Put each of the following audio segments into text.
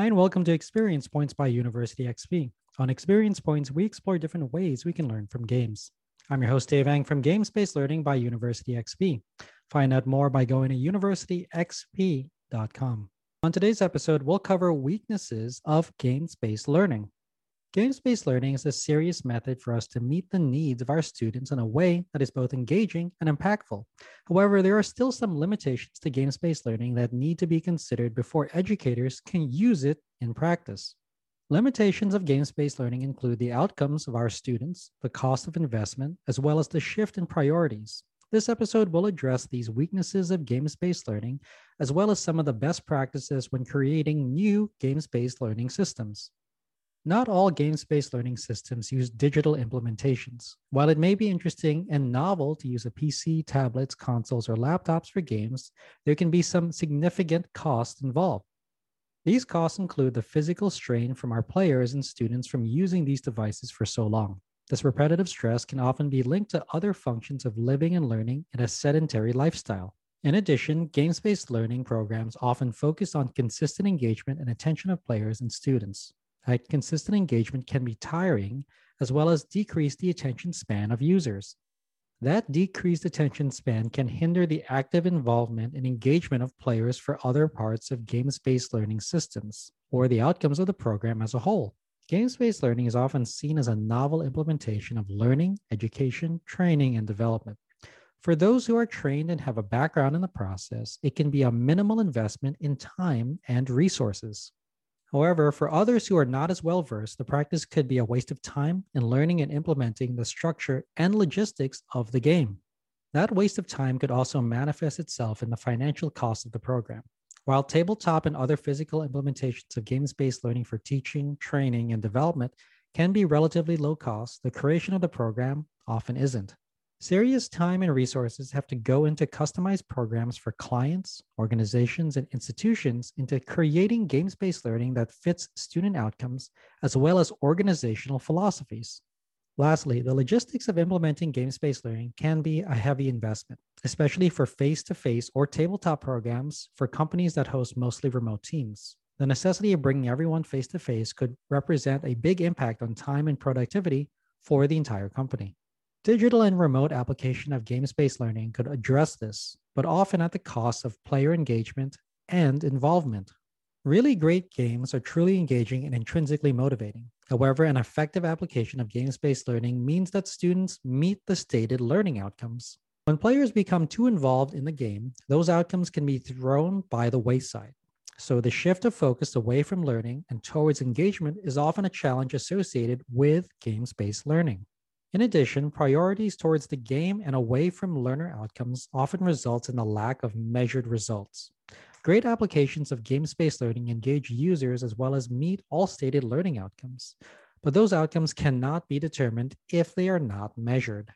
Hi, and welcome to Experience Points by University XP. On Experience Points, we explore different ways we can learn from games. I'm your host, Dave Eng from Games Based Learning by University XP. Find out more by going to universityxp.com. On today's episode, we'll cover weaknesses of games based learning. Games based learning is a serious method for us to meet the needs of our students in a way that is both engaging and impactful. However, there are still some limitations to games based learning that need to be considered before educators can use it in practice. Limitations of games based learning include the outcomes of our students, the cost of investment, as well as the shift in priorities. This episode will address these weaknesses of games based learning, as well as some of the best practices when creating new games based learning systems. Not all games based learning systems use digital implementations. While it may be interesting and novel to use a PC, tablets, consoles, or laptops for games, there can be some significant costs involved. These costs include the physical strain from our players and students from using these devices for so long. This repetitive stress can often be linked to other functions of living and learning in a sedentary lifestyle. In addition, games based learning programs often focus on consistent engagement and attention of players and students that consistent engagement can be tiring as well as decrease the attention span of users. That decreased attention span can hinder the active involvement and engagement of players for other parts of games based learning systems or the outcomes of the program as a whole. Games based learning is often seen as a novel implementation of learning, education, training, and development. For those who are trained and have a background in the process, it can be a minimal investment in time and resources. However, for others who are not as well versed, the practice could be a waste of time in learning and implementing the structure and logistics of the game. That waste of time could also manifest itself in the financial cost of the program. While tabletop and other physical implementations of games based learning for teaching, training, and development can be relatively low cost, the creation of the program often isn't. Serious time and resources have to go into customized programs for clients, organizations, and institutions into creating games based learning that fits student outcomes as well as organizational philosophies. Lastly, the logistics of implementing games based learning can be a heavy investment, especially for face to face or tabletop programs for companies that host mostly remote teams. The necessity of bringing everyone face to face could represent a big impact on time and productivity for the entire company. Digital and remote application of games based learning could address this, but often at the cost of player engagement and involvement. Really great games are truly engaging and intrinsically motivating. However, an effective application of games based learning means that students meet the stated learning outcomes. When players become too involved in the game, those outcomes can be thrown by the wayside. So, the shift of focus away from learning and towards engagement is often a challenge associated with games based learning. In addition, priorities towards the game and away from learner outcomes often results in the lack of measured results. Great applications of games-based learning engage users as well as meet all stated learning outcomes, but those outcomes cannot be determined if they are not measured.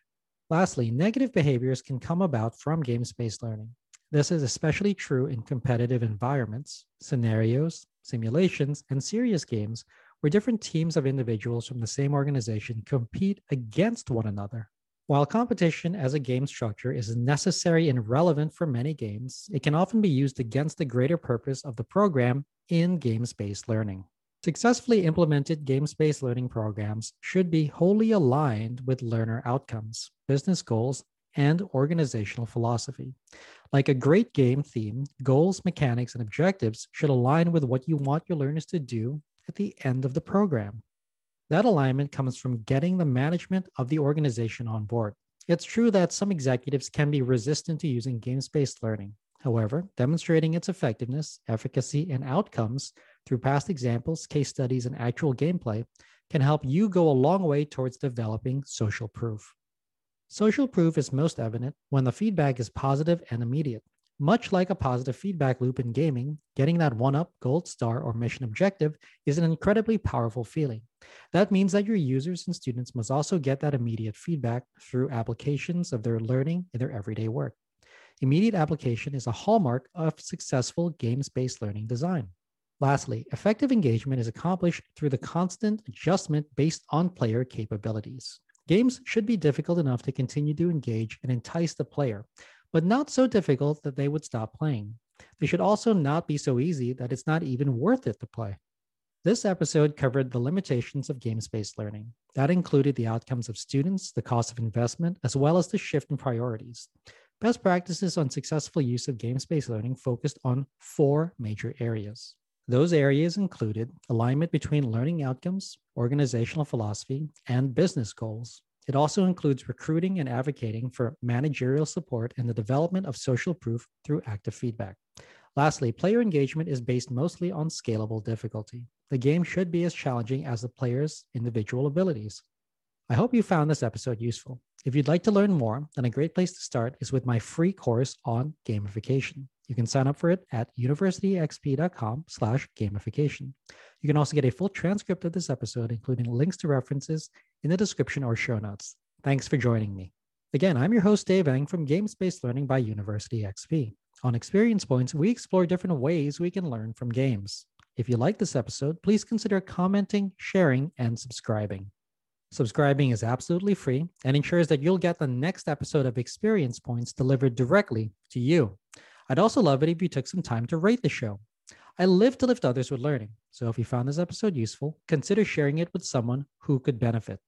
Lastly, negative behaviors can come about from games-based learning. This is especially true in competitive environments, scenarios, simulations, and serious games where different teams of individuals from the same organization compete against one another. While competition as a game structure is necessary and relevant for many games, it can often be used against the greater purpose of the program in games based learning. Successfully implemented games based learning programs should be wholly aligned with learner outcomes, business goals, and organizational philosophy. Like a great game theme, goals, mechanics, and objectives should align with what you want your learners to do at the end of the program. That alignment comes from getting the management of the organization on board. It's true that some executives can be resistant to using games based learning. However, demonstrating its effectiveness, efficacy, and outcomes through past examples, case studies, and actual gameplay can help you go a long way towards developing social proof. Social proof is most evident when the feedback is positive and immediate. Much like a positive feedback loop in gaming, getting that one up, gold star, or mission objective is an incredibly powerful feeling. That means that your users and students must also get that immediate feedback through applications of their learning in their everyday work. Immediate application is a hallmark of successful games based learning design. Lastly, effective engagement is accomplished through the constant adjustment based on player capabilities. Games should be difficult enough to continue to engage and entice the player, but not so difficult that they would stop playing. They should also not be so easy that it's not even worth it to play. This episode covered the limitations of games based learning. That included the outcomes of students, the cost of investment, as well as the shift in priorities. Best practices on successful use of games based learning focused on four major areas. Those areas included alignment between learning outcomes, organizational philosophy, and business goals. It also includes recruiting and advocating for managerial support and the development of social proof through active feedback. Lastly, player engagement is based mostly on scalable difficulty. The game should be as challenging as the player's individual abilities. I hope you found this episode useful. If you'd like to learn more, then a great place to start is with my free course on gamification. You can sign up for it at universityxp.com slash gamification. You can also get a full transcript of this episode, including links to references in the description or show notes. Thanks for joining me. Again, I'm your host, Dave Eng from Games Based Learning by University XP. On Experience Points, we explore different ways we can learn from games. If you like this episode, please consider commenting, sharing, and subscribing. Subscribing is absolutely free and ensures that you'll get the next episode of Experience Points delivered directly to you. I'd also love it if you took some time to rate the show. I live to lift others with learning, so if you found this episode useful, consider sharing it with someone who could benefit.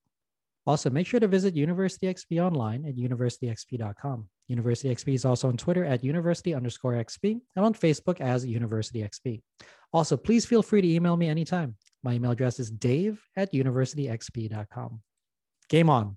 Also, make sure to visit University XP online at universityxp.com. University XP is also on Twitter at university underscore XP and on Facebook as University XP. Also, please feel free to email me anytime. My email address is dave at universityxp.com. Game on.